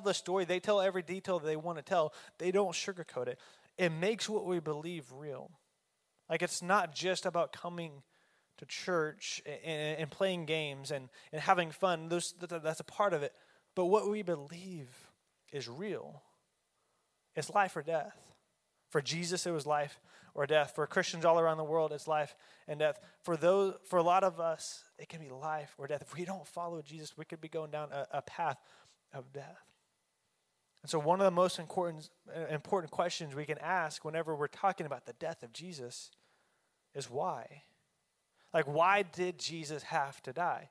the story, they tell every detail they want to tell. They don't sugarcoat it. It makes what we believe real. Like it's not just about coming to church and, and playing games and, and having fun. Those, that's a part of it. But what we believe is real. It's life or death. For Jesus, it was life or death. For Christians all around the world, it's life and death. For those, for a lot of us, it can be life or death. If we don't follow Jesus, we could be going down a, a path of death. And so, one of the most important, uh, important questions we can ask whenever we're talking about the death of Jesus is why? Like, why did Jesus have to die?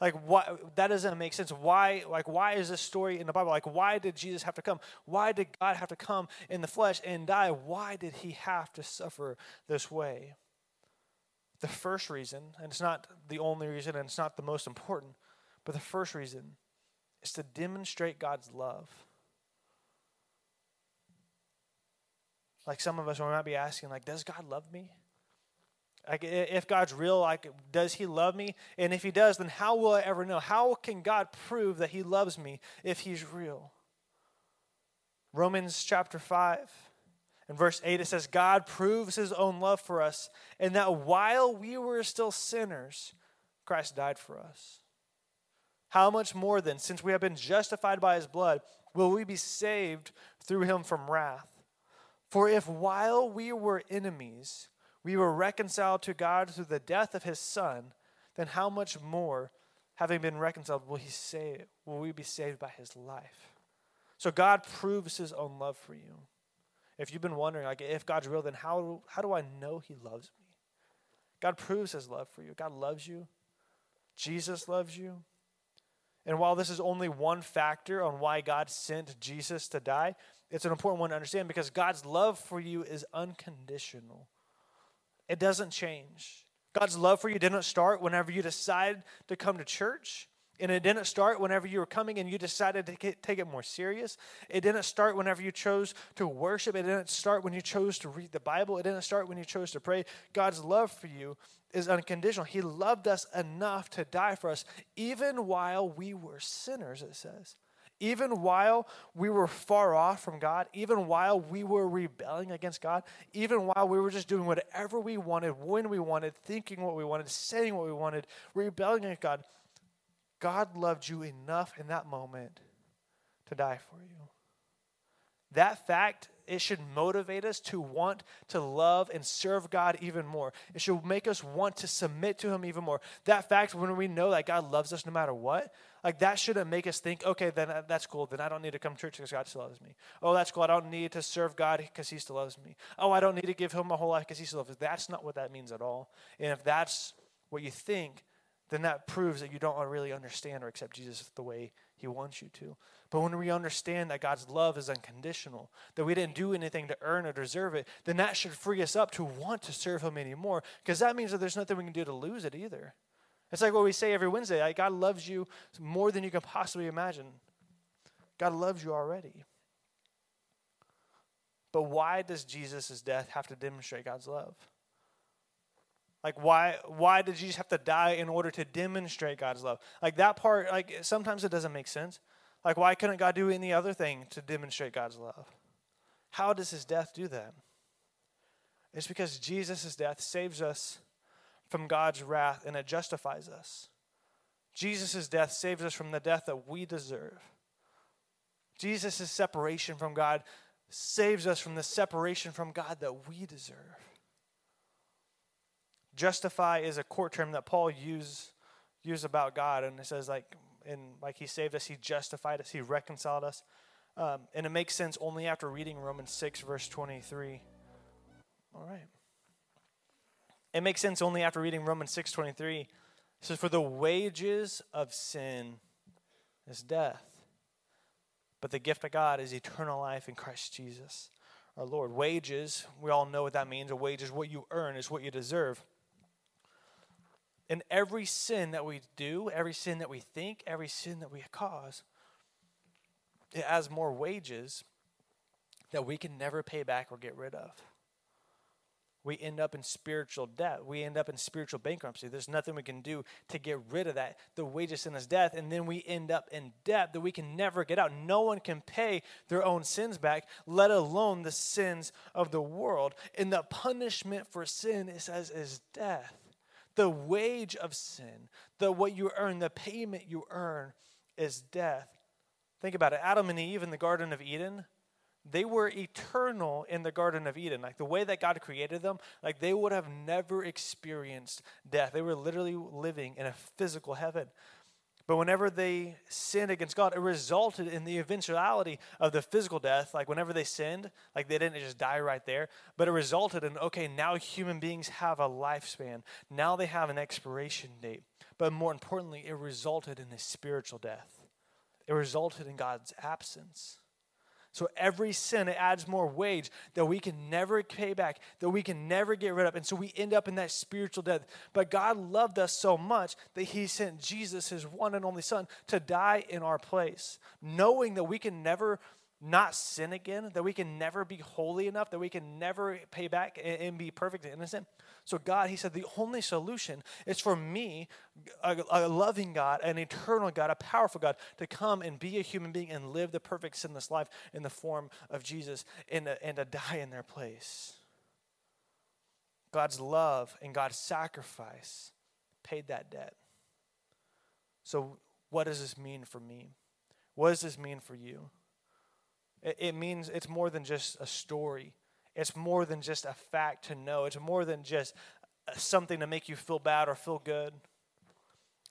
Like, what, that doesn't make sense. Why, like, why is this story in the Bible? Like, why did Jesus have to come? Why did God have to come in the flesh and die? Why did he have to suffer this way? The first reason, and it's not the only reason, and it's not the most important, but the first reason is to demonstrate God's love. Like some of us, might be asking, like, does God love me? Like, if God's real, like, does He love me? And if He does, then how will I ever know? How can God prove that He loves me if He's real? Romans chapter 5 and verse 8, it says, God proves His own love for us, and that while we were still sinners, Christ died for us. How much more then, since we have been justified by His blood, will we be saved through Him from wrath? For if while we were enemies, we were reconciled to God through the death of his son, then how much more, having been reconciled, will he save will we be saved by his life? So God proves his own love for you. If you've been wondering, like if God's real, then how, how do I know he loves me? God proves his love for you. God loves you. Jesus loves you. And while this is only one factor on why God sent Jesus to die, it's an important one to understand because God's love for you is unconditional. It doesn't change. God's love for you didn't start whenever you decided to come to church. And it didn't start whenever you were coming and you decided to get, take it more serious. It didn't start whenever you chose to worship. It didn't start when you chose to read the Bible. It didn't start when you chose to pray. God's love for you is unconditional. He loved us enough to die for us, even while we were sinners, it says. Even while we were far off from God, even while we were rebelling against God, even while we were just doing whatever we wanted, when we wanted, thinking what we wanted, saying what we wanted, rebelling against God, God loved you enough in that moment to die for you. That fact, it should motivate us to want to love and serve God even more. It should make us want to submit to Him even more. That fact, when we know that God loves us no matter what, like that shouldn't make us think, okay, then uh, that's cool. Then I don't need to come to church because God still loves me. Oh, that's cool. I don't need to serve God because He still loves me. Oh, I don't need to give Him my whole life because He still loves me. That's not what that means at all. And if that's what you think, then that proves that you don't really understand or accept Jesus the way He wants you to. But when we understand that God's love is unconditional, that we didn't do anything to earn or deserve it, then that should free us up to want to serve Him anymore because that means that there's nothing we can do to lose it either. It's like what we say every Wednesday like God loves you more than you can possibly imagine. God loves you already. But why does Jesus' death have to demonstrate God's love? Like why why did Jesus have to die in order to demonstrate God's love? Like that part like sometimes it doesn't make sense. Like why couldn't God do any other thing to demonstrate God's love? How does his death do that? It's because Jesus' death saves us from God's wrath and it justifies us. Jesus' death saves us from the death that we deserve. Jesus' separation from God saves us from the separation from God that we deserve. Justify is a court term that Paul used use about God, and it says like in like he saved us, he justified us, he reconciled us, um, and it makes sense only after reading Romans six verse twenty three. All right. It makes sense only after reading Romans 6:23. It says for the wages of sin is death. But the gift of God is eternal life in Christ Jesus, our Lord. Wages, we all know what that means. A wage is what you earn, is what you deserve. And every sin that we do, every sin that we think, every sin that we cause, it has more wages that we can never pay back or get rid of. we end up in spiritual debt. We end up in spiritual bankruptcy. There's nothing we can do to get rid of that. The wages sin is death, and then we end up in debt that we can never get out. No one can pay their own sins back, let alone the sins of the world. And the punishment for sin, it says, is death. The wage of sin, the what you earn, the payment you earn is death. Think about it. Adam and Eve in the Garden of Eden, they were eternal in the Garden of Eden. Like the way that God created them, like they would have never experienced death. They were literally living in a physical heaven. But whenever they sinned against God, it resulted in the eventuality of the physical death. Like whenever they sinned, like they didn't just die right there, but it resulted in okay, now human beings have a lifespan. Now they have an expiration date. But more importantly, it resulted in a spiritual death. It resulted in God's absence. So every sin, it adds more wage that we can never pay back, that we can never get rid of. And so we end up in that spiritual death. But God loved us so much that He sent Jesus, His one and only Son, to die in our place, knowing that we can never not sin again, that we can never be holy enough, that we can never pay back and, be perfect and innocent. So, God, He said, the only solution is for me, a, a, loving God, an eternal God, a powerful God, to come and be a human being and live the perfect sinless life in the form of Jesus and, and to die in their place. God's love and God's sacrifice paid that debt. So, what does this mean for me? What does this mean for you? It means it's more than just a story. It's more than just a fact to know. It's more than just uh, something to make you feel bad or feel good.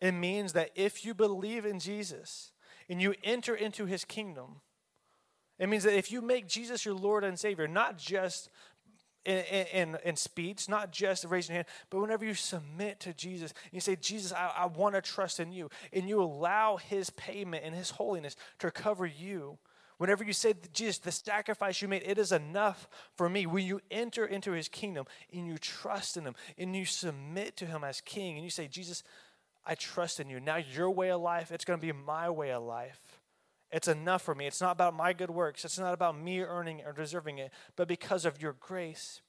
It means that if you believe in Jesus and you enter into his kingdom, it means that if you make Jesus your Lord and Savior, not just in, in, in speech, not just raising your hand, but whenever you submit to Jesus, you say, Jesus, I, I want to trust in you, and you allow his payment and his holiness to cover you, Whenever you say, Jesus, the sacrifice you made, it is enough for me. When you enter into his kingdom and you trust in him and you submit to him as king and you say, Jesus, I trust in you. Now your way of life, it's going to be my way of life. It's enough for me. It's not about my good works. It's not about me earning or deserving it, but because of your grace.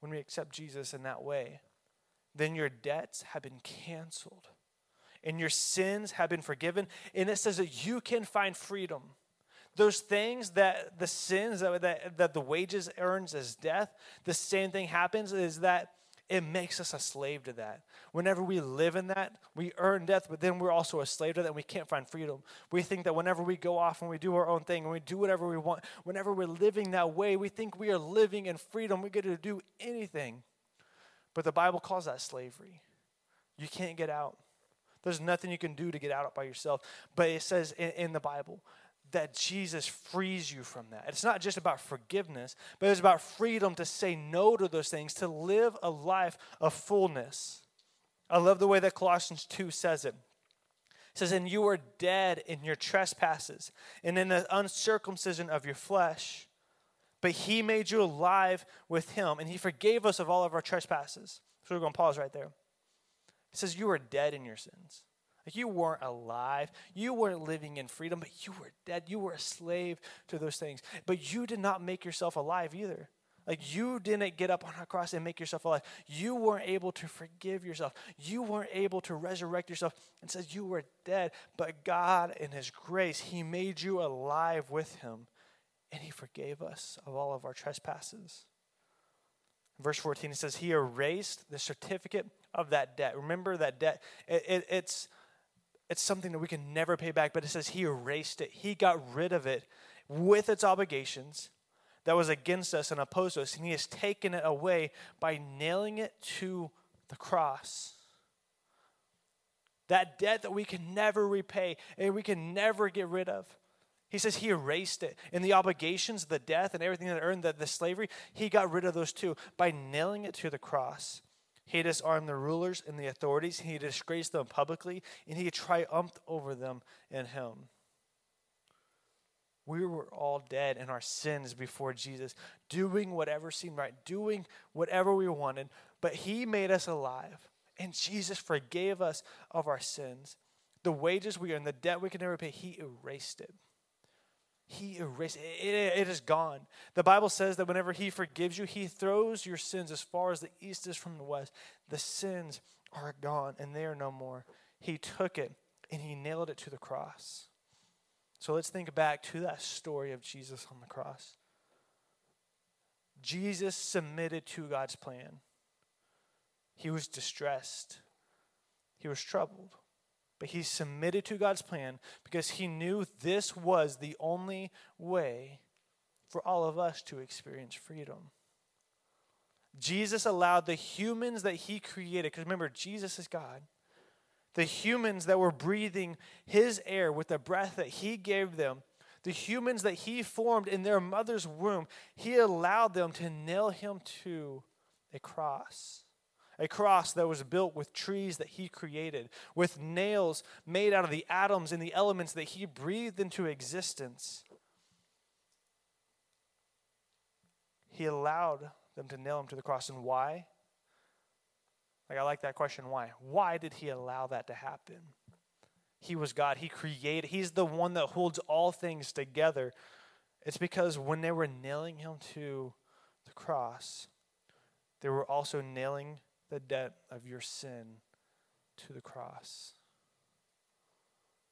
When we accept Jesus in that way, then your debts have been canceled and your sins have been forgiven. And it says that you can find freedom those things that the sins that, that, that the wages earns as death, the same thing happens is that it makes us a slave to that. Whenever we live in that, we earn death, but then we're also a slave to that and we can't find freedom. We think that whenever we go off and we do our own thing and we do whatever we want, whenever we're living that way, we think we are living in freedom. We get to do anything. But the Bible calls that slavery. You can't get out. There's nothing you can do to get out by yourself. But it says in, in the Bible that Jesus frees you from that. It's not just about forgiveness, but it's about freedom to say no to those things, to live a life of fullness. I love the way that Colossians 2 says it. It says, And you were dead in your trespasses and in the uncircumcision of your flesh, but he made you alive with him, and he forgave us of all of our trespasses. So we're going to pause right there. It says, You were dead in your sins. Like you weren't alive. You weren't living in freedom, but you were dead. You were a slave to those things. But you did not make yourself alive either. Like you didn't get up on a cross and make yourself alive. You weren't able to forgive yourself. You weren't able to resurrect yourself and says you were dead. But God, in His grace, He made you alive with Him and He forgave us of all of our trespasses. Verse 14, He says, He erased the certificate of that debt. Remember that debt? It, it, it's it's something that we can never pay back, but it says he erased it. He got rid of it with its obligations that was against us and opposed to us, and he has taken it away by nailing it to the cross. That debt that we can never repay and we can never get rid of. He says he erased it. And the obligations, the death, and everything that earned the, the slavery, he got rid of those too by nailing it to the cross. He disarmed the rulers and the authorities. He disgraced them publicly, and he triumphed over them in him. We were all dead in our sins before Jesus, doing whatever seemed right, doing whatever we wanted, but he made us alive. And Jesus forgave us of our sins. The wages we earned, the debt we could never pay, he erased it. He erased it. It, is gone. The Bible says that whenever He forgives you, He throws your sins as far as the east is from the west. The sins are gone and they are no more. He took it and He nailed it to the cross. So let's think back to that story of Jesus on the cross. Jesus submitted to God's plan. He was distressed, he was troubled. But he submitted to God's plan because he knew this was the only way for all of us to experience freedom. Jesus allowed the humans that he created, because remember, Jesus is God, the humans that were breathing his air with the breath that he gave them, the humans that he formed in their mother's womb, he allowed them to nail him to a cross. A cross that was built with trees that he created, with nails made out of the atoms and the elements that he breathed into existence. He allowed them to nail him to the cross. And why? Like, I like that question. Why? Why did he allow that to happen? He was God. He created, he's the one that holds all things together. It's because when they were nailing him to the cross, they were also nailing the debt of your sin to the cross.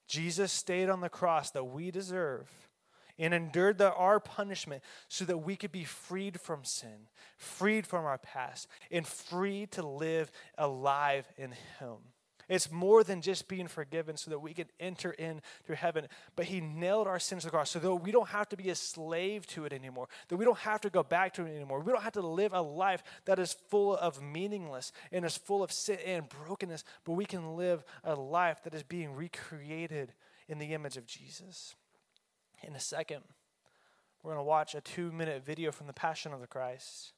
Jesus stayed on the cross that we deserve and endured the, our punishment so that we could be freed from sin, freed from our past, and free to live alive in Him. It's more than just being forgiven so that we can enter into heaven. But He nailed our sins to the cross so that we don't have to be a slave to it anymore, that we don't have to go back to it anymore. We don't have to live a life that is full of meaningless and is full of sin and brokenness, but we can live a life that is being recreated in the image of Jesus in a second. We're going to watch a two minute video from the Passion of the Christ.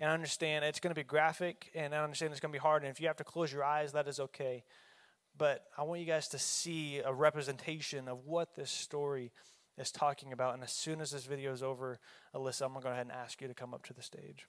And I understand it's going to be graphic, and I understand it's going to be hard. And if you have to close your eyes, that is okay. But I want you guys to see a representation of what this story is talking about. And as soon as this video is over, Alyssa, I'm going to go ahead and ask you to come up to the stage.